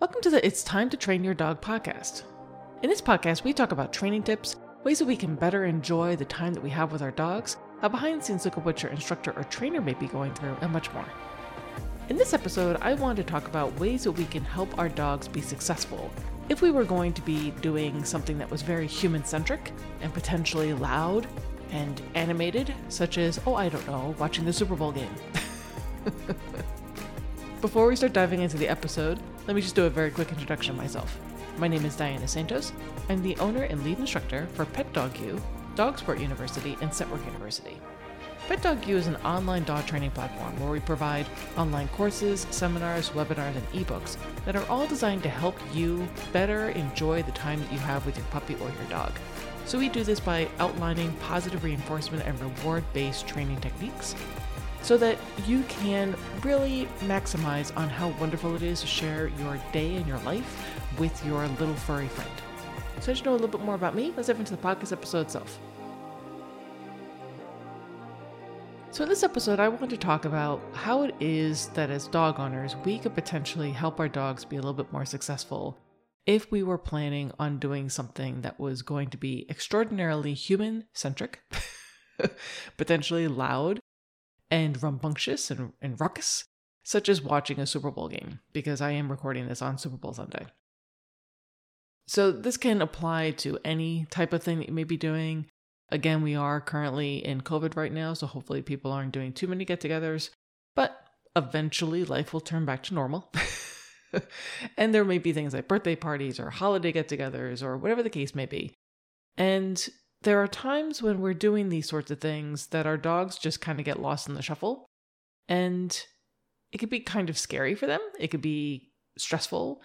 Welcome to the It's Time to Train Your Dog podcast. In this podcast, we talk about training tips, ways that we can better enjoy the time that we have with our dogs, a behind the scenes look at what your instructor or trainer may be going through, and much more. In this episode, I wanted to talk about ways that we can help our dogs be successful if we were going to be doing something that was very human centric and potentially loud and animated, such as, oh, I don't know, watching the Super Bowl game. Before we start diving into the episode, let me just do a very quick introduction myself. My name is Diana Santos. I'm the owner and lead instructor for Pet Dog U, Dog Sport University, and Scentwork University. Pet Dog U is an online dog training platform where we provide online courses, seminars, webinars, and ebooks that are all designed to help you better enjoy the time that you have with your puppy or your dog. So we do this by outlining positive reinforcement and reward based training techniques so that you can really maximize on how wonderful it is to share your day and your life with your little furry friend. So, to know a little bit more about me, let's dive into the podcast episode itself. So, in this episode, I want to talk about how it is that as dog owners, we could potentially help our dogs be a little bit more successful if we were planning on doing something that was going to be extraordinarily human centric, potentially loud, and rambunctious and, and ruckus, such as watching a Super Bowl game, because I am recording this on Super Bowl Sunday. So, this can apply to any type of thing that you may be doing. Again, we are currently in COVID right now, so hopefully people aren't doing too many get togethers, but eventually life will turn back to normal. and there may be things like birthday parties or holiday get togethers or whatever the case may be. And there are times when we're doing these sorts of things that our dogs just kind of get lost in the shuffle. And it could be kind of scary for them. It could be stressful.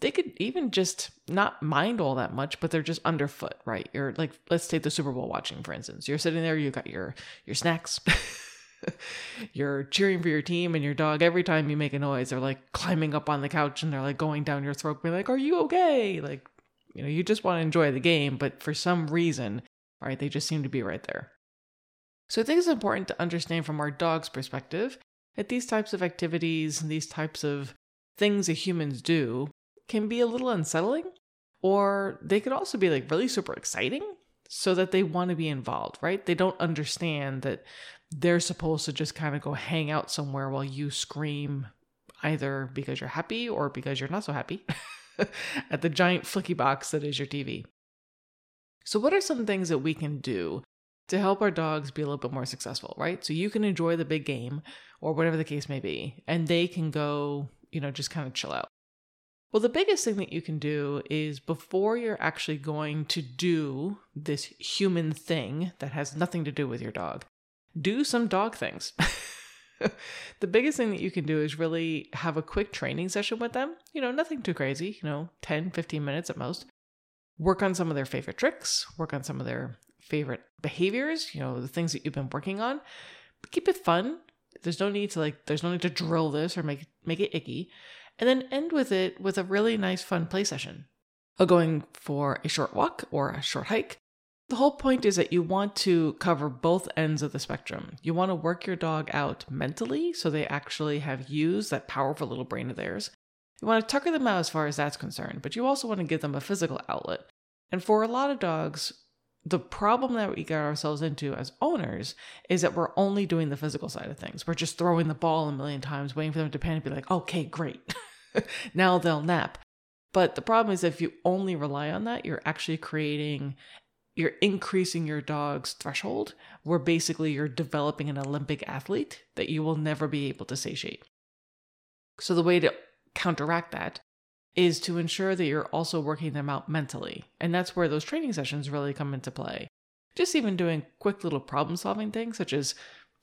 They could even just not mind all that much, but they're just underfoot, right? You're like, let's take the Super Bowl watching, for instance. You're sitting there, you got your your snacks. you're cheering for your team and your dog every time you make a noise they're like climbing up on the couch and they're like going down your throat being like are you okay like you know you just want to enjoy the game but for some reason right? They just seem to be right there. So I think it's important to understand from our dog's perspective that these types of activities and these types of things that humans do can be a little unsettling, or they could also be like really super exciting so that they want to be involved, right? They don't understand that they're supposed to just kind of go hang out somewhere while you scream either because you're happy or because you're not so happy at the giant flicky box that is your TV. So, what are some things that we can do to help our dogs be a little bit more successful, right? So you can enjoy the big game or whatever the case may be, and they can go, you know, just kind of chill out. Well, the biggest thing that you can do is before you're actually going to do this human thing that has nothing to do with your dog, do some dog things. the biggest thing that you can do is really have a quick training session with them. You know, nothing too crazy, you know, 10, 15 minutes at most work on some of their favorite tricks, work on some of their favorite behaviors, you know, the things that you've been working on. But keep it fun. There's no need to like there's no need to drill this or make make it icky. And then end with it with a really nice fun play session. Of going for a short walk or a short hike. The whole point is that you want to cover both ends of the spectrum. You want to work your dog out mentally so they actually have used that powerful little brain of theirs. You want to tucker them out as far as that's concerned, but you also want to give them a physical outlet. And for a lot of dogs, the problem that we get ourselves into as owners is that we're only doing the physical side of things. We're just throwing the ball a million times, waiting for them to panic, be like, okay, great. now they'll nap. But the problem is if you only rely on that, you're actually creating, you're increasing your dog's threshold, where basically you're developing an Olympic athlete that you will never be able to satiate. So the way to counteract that is to ensure that you're also working them out mentally. And that's where those training sessions really come into play. Just even doing quick little problem solving things, such as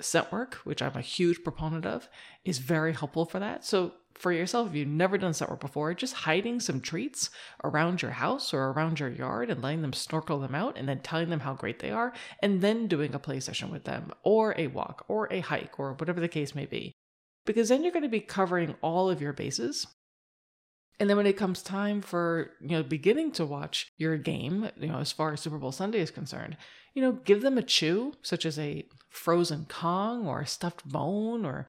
scent work, which I'm a huge proponent of, is very helpful for that. So, for yourself, if you've never done scent work before, just hiding some treats around your house or around your yard and letting them snorkel them out and then telling them how great they are, and then doing a play session with them, or a walk, or a hike, or whatever the case may be because then you're going to be covering all of your bases. And then when it comes time for, you know, beginning to watch your game, you know, as far as Super Bowl Sunday is concerned, you know, give them a chew, such as a frozen Kong or a stuffed bone or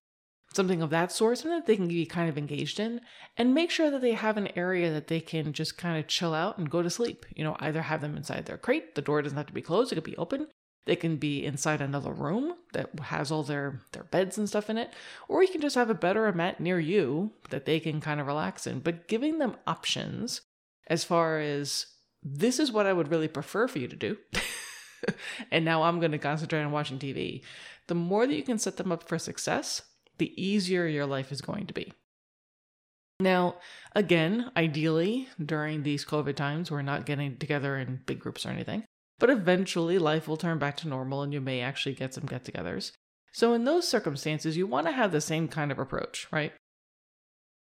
something of that sort, something that they can be kind of engaged in, and make sure that they have an area that they can just kind of chill out and go to sleep. You know, either have them inside their crate, the door doesn't have to be closed, it could be open. They can be inside another room that has all their, their beds and stuff in it, or you can just have a a mat near you that they can kind of relax in. But giving them options as far as this is what I would really prefer for you to do. and now I'm going to concentrate on watching TV. The more that you can set them up for success, the easier your life is going to be. Now, again, ideally, during these COVID times, we're not getting together in big groups or anything, but eventually life will turn back to normal and you may actually get some get togethers. So, in those circumstances, you want to have the same kind of approach, right?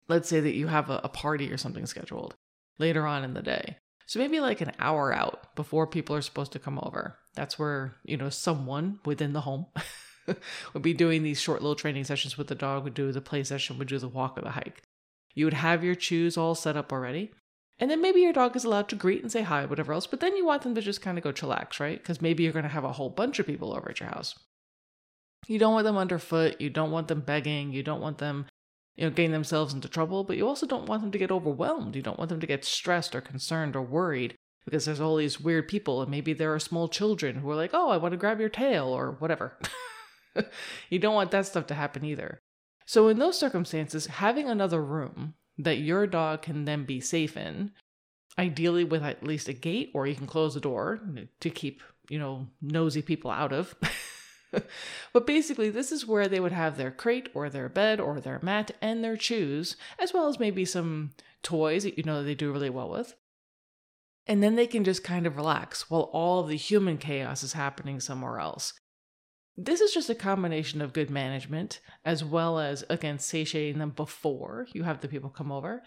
Let's say that you have a, a party or something scheduled later on in the day. So, maybe like an hour out before people are supposed to come over. That's where, you know, someone within the home would be doing these short little training sessions with the dog, would do the play session, would do the walk or the hike. You would have your chews all set up already. And then maybe your dog is allowed to greet and say hi, whatever else, but then you want them to just kind of go chillax, right? Because maybe you're going to have a whole bunch of people over at your house. You don't want them underfoot. You don't want them begging. You don't want them, you know, getting themselves into trouble, but you also don't want them to get overwhelmed. You don't want them to get stressed or concerned or worried because there's all these weird people and maybe there are small children who are like, oh, I want to grab your tail or whatever. you don't want that stuff to happen either. So, in those circumstances, having another room that your dog can then be safe in, ideally with at least a gate, or you can close the door to keep, you know, nosy people out of. but basically, this is where they would have their crate or their bed or their mat and their chews, as well as maybe some toys that you know they do really well with. And then they can just kind of relax while all the human chaos is happening somewhere else. This is just a combination of good management as well as, again, satiating them before you have the people come over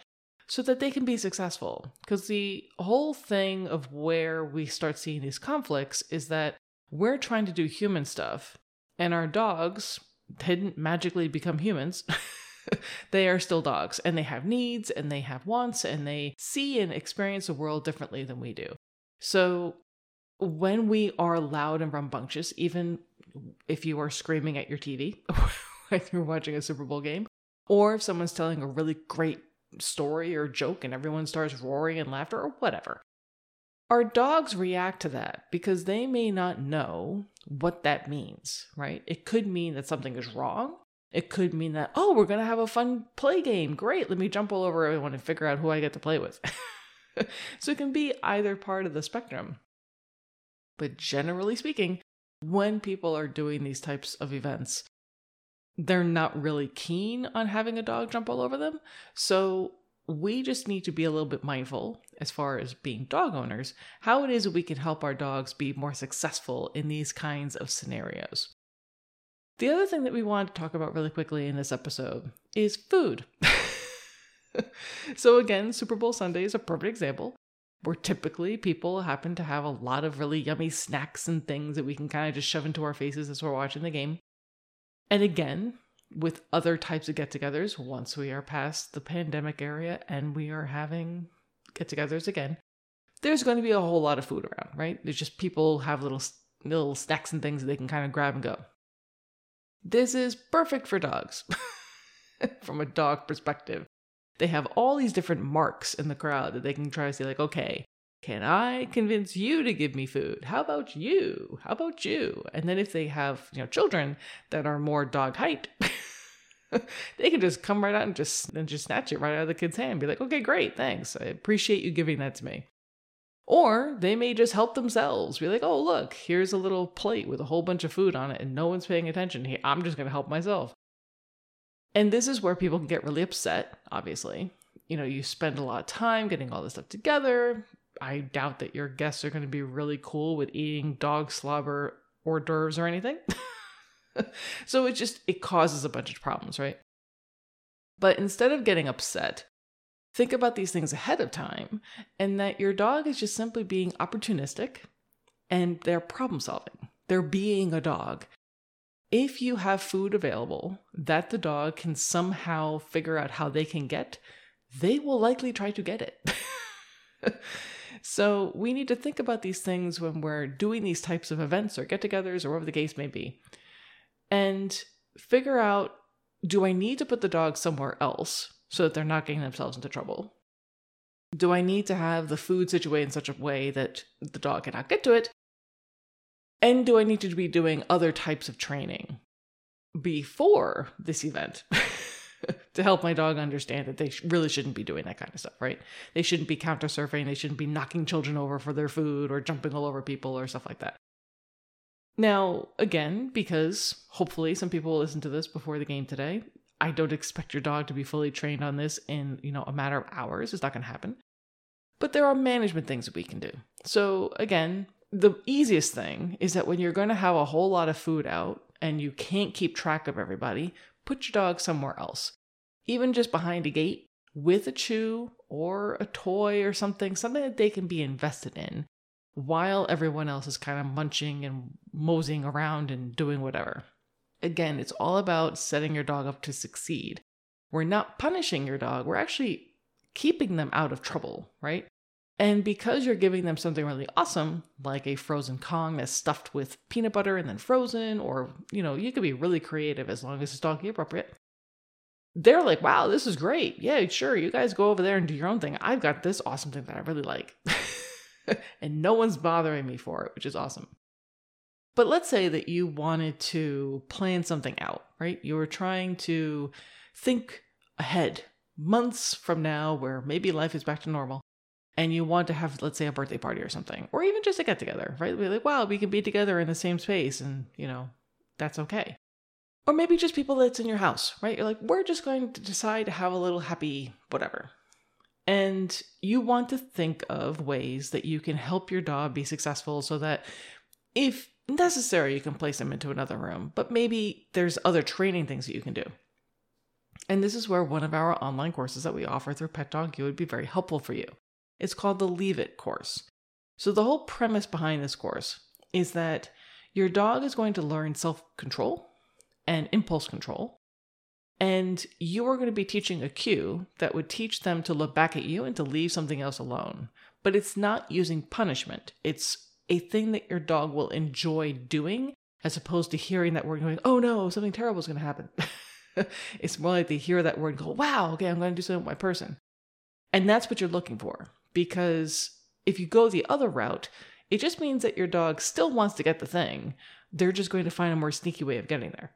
so that they can be successful. Because the whole thing of where we start seeing these conflicts is that we're trying to do human stuff and our dogs didn't magically become humans. they are still dogs and they have needs and they have wants and they see and experience the world differently than we do. So when we are loud and rambunctious, even if you are screaming at your TV when you're watching a Super Bowl game, or if someone's telling a really great story or joke and everyone starts roaring in laughter or whatever. Our dogs react to that because they may not know what that means, right? It could mean that something is wrong. It could mean that, oh, we're going to have a fun play game. Great. Let me jump all over everyone and figure out who I get to play with. so it can be either part of the spectrum. But generally speaking, when people are doing these types of events, they're not really keen on having a dog jump all over them. So we just need to be a little bit mindful as far as being dog owners, how it is we can help our dogs be more successful in these kinds of scenarios. The other thing that we want to talk about really quickly in this episode is food. so, again, Super Bowl Sunday is a perfect example where typically people happen to have a lot of really yummy snacks and things that we can kind of just shove into our faces as we're watching the game. And again, with other types of get togethers, once we are past the pandemic area and we are having get togethers again, there's going to be a whole lot of food around, right? There's just people have little little snacks and things that they can kind of grab and go. This is perfect for dogs from a dog perspective they have all these different marks in the crowd that they can try to say, like, okay, can I convince you to give me food? How about you? How about you? And then if they have, you know, children that are more dog height, they can just come right out and just and just snatch it right out of the kid's hand and be like, okay, great, thanks. I appreciate you giving that to me. Or they may just help themselves. Be like, oh, look, here's a little plate with a whole bunch of food on it and no one's paying attention. I'm just going to help myself. And this is where people can get really upset, obviously. You know, you spend a lot of time getting all this stuff together. I doubt that your guests are going to be really cool with eating dog slobber hors d'oeuvres or anything. so it just it causes a bunch of problems, right? But instead of getting upset, think about these things ahead of time and that your dog is just simply being opportunistic and they're problem solving. They're being a dog if you have food available that the dog can somehow figure out how they can get, they will likely try to get it. so we need to think about these things when we're doing these types of events or get togethers or whatever the case may be. And figure out do I need to put the dog somewhere else so that they're not getting themselves into trouble? Do I need to have the food situated in such a way that the dog cannot get to it? And do I need to be doing other types of training before this event to help my dog understand that they really shouldn't be doing that kind of stuff, right? They shouldn't be counter surfing, they shouldn't be knocking children over for their food or jumping all over people or stuff like that. Now, again, because hopefully some people will listen to this before the game today, I don't expect your dog to be fully trained on this in, you know, a matter of hours. It's not going to happen. But there are management things that we can do. So, again, the easiest thing is that when you're going to have a whole lot of food out and you can't keep track of everybody, put your dog somewhere else. Even just behind a gate with a chew or a toy or something, something that they can be invested in while everyone else is kind of munching and moseying around and doing whatever. Again, it's all about setting your dog up to succeed. We're not punishing your dog, we're actually keeping them out of trouble, right? And because you're giving them something really awesome, like a frozen Kong that's stuffed with peanut butter and then frozen, or, you know, you could be really creative as long as it's doggy appropriate. They're like, wow, this is great. Yeah, sure, you guys go over there and do your own thing. I've got this awesome thing that I really like. and no one's bothering me for it, which is awesome. But let's say that you wanted to plan something out, right? You were trying to think ahead, months from now, where maybe life is back to normal, and you want to have, let's say, a birthday party or something, or even just a get together, right? Be like, wow, we can be together in the same space, and, you know, that's okay. Or maybe just people that's in your house, right? You're like, we're just going to decide to have a little happy whatever. And you want to think of ways that you can help your dog be successful so that if necessary, you can place them into another room, but maybe there's other training things that you can do. And this is where one of our online courses that we offer through Pet U would be very helpful for you. It's called the Leave It course. So, the whole premise behind this course is that your dog is going to learn self control and impulse control. And you are going to be teaching a cue that would teach them to look back at you and to leave something else alone. But it's not using punishment, it's a thing that your dog will enjoy doing as opposed to hearing that word going, oh no, something terrible is going to happen. it's more like they hear that word and go, wow, okay, I'm going to do something with my person. And that's what you're looking for. Because if you go the other route, it just means that your dog still wants to get the thing. They're just going to find a more sneaky way of getting there.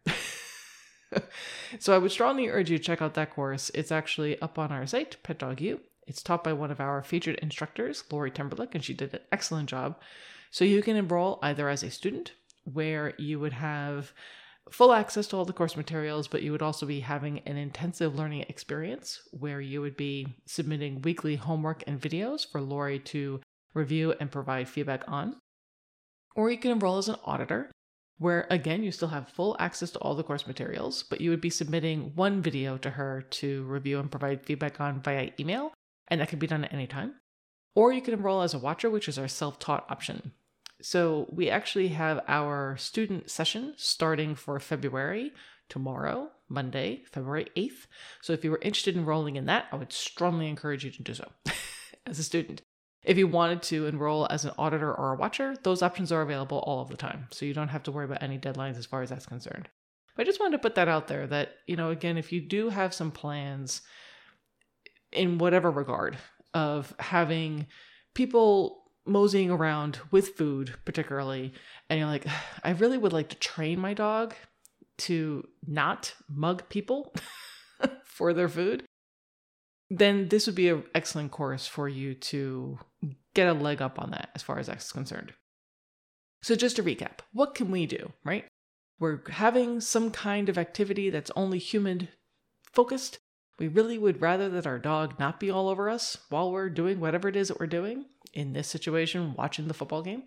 so I would strongly urge you to check out that course. It's actually up on our site, Pet Dog U. It's taught by one of our featured instructors, Lori Timberlick, and she did an excellent job. So you can enroll either as a student, where you would have full access to all the course materials, but you would also be having an intensive learning experience where you would be submitting weekly homework and videos for Lori to review and provide feedback on. Or you can enroll as an auditor, where again, you still have full access to all the course materials, but you would be submitting one video to her to review and provide feedback on via email, and that can be done at any time. Or you can enroll as a watcher, which is our self taught option. So we actually have our student session starting for February tomorrow, Monday, February 8th. So if you were interested in enrolling in that, I would strongly encourage you to do so as a student. If you wanted to enroll as an auditor or a watcher, those options are available all of the time. So you don't have to worry about any deadlines as far as that's concerned. But I just wanted to put that out there that, you know, again, if you do have some plans in whatever regard of having people moseying around with food, particularly, and you're like, I really would like to train my dog to not mug people for their food, then this would be an excellent course for you to get a leg up on that as far as that's concerned. So, just to recap, what can we do, right? We're having some kind of activity that's only human focused. We really would rather that our dog not be all over us while we're doing whatever it is that we're doing in this situation, watching the football game,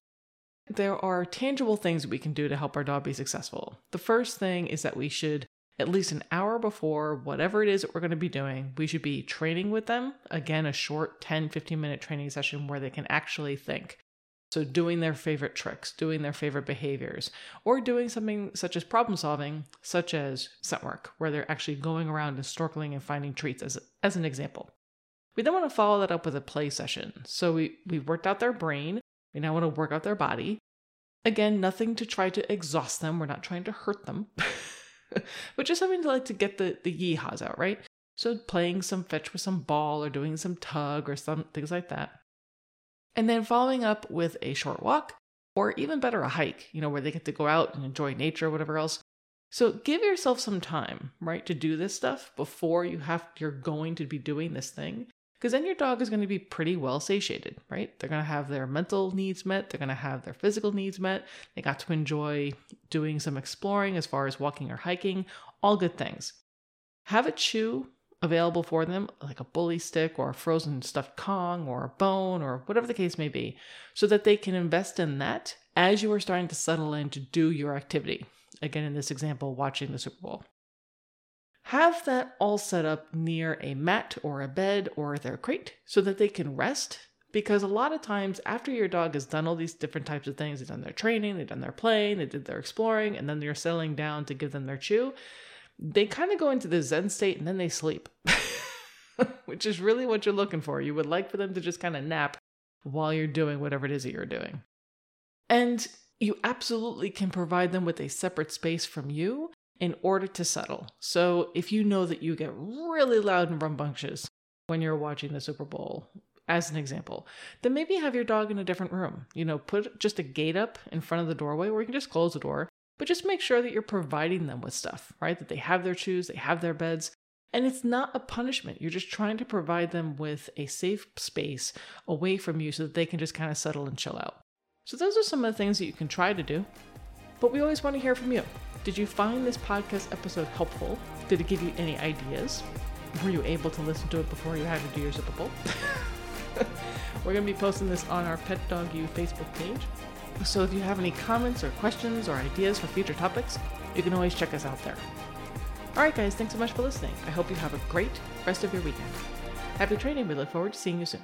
there are tangible things we can do to help our dog be successful. The first thing is that we should, at least an hour before whatever it is that we're going to be doing, we should be training with them. Again, a short 10, 15 minute training session where they can actually think. So, doing their favorite tricks, doing their favorite behaviors, or doing something such as problem solving, such as scent work, where they're actually going around and snorkeling and finding treats, as, as an example. We then want to follow that up with a play session. So we, we worked out their brain. We now want to work out their body. Again, nothing to try to exhaust them. We're not trying to hurt them. but just something to like to get the the yeehaws out, right? So playing some fetch with some ball or doing some tug or some things like that. And then following up with a short walk or even better a hike, you know, where they get to go out and enjoy nature or whatever else. So give yourself some time, right, to do this stuff before you have you're going to be doing this thing. Because then your dog is going to be pretty well satiated, right? They're going to have their mental needs met. They're going to have their physical needs met. They got to enjoy doing some exploring as far as walking or hiking, all good things. Have a chew available for them, like a bully stick or a frozen stuffed Kong or a bone or whatever the case may be, so that they can invest in that as you are starting to settle in to do your activity. Again, in this example, watching the Super Bowl. Have that all set up near a mat or a bed or their crate so that they can rest. Because a lot of times, after your dog has done all these different types of things, they've done their training, they've done their playing, they did their exploring, and then they're settling down to give them their chew, they kind of go into the Zen state and then they sleep, which is really what you're looking for. You would like for them to just kind of nap while you're doing whatever it is that you're doing. And you absolutely can provide them with a separate space from you in order to settle. So if you know that you get really loud and rambunctious when you're watching the Super Bowl, as an example, then maybe have your dog in a different room. You know, put just a gate up in front of the doorway where you can just close the door, but just make sure that you're providing them with stuff, right? That they have their shoes, they have their beds. And it's not a punishment. You're just trying to provide them with a safe space away from you so that they can just kind of settle and chill out. So, those are some of the things that you can try to do. But we always want to hear from you. Did you find this podcast episode helpful? Did it give you any ideas? Were you able to listen to it before you had to do your Bowl? We're going to be posting this on our Pet Dog U Facebook page. So if you have any comments or questions or ideas for future topics, you can always check us out there. Alright, guys, thanks so much for listening. I hope you have a great rest of your weekend. Happy training. We look forward to seeing you soon.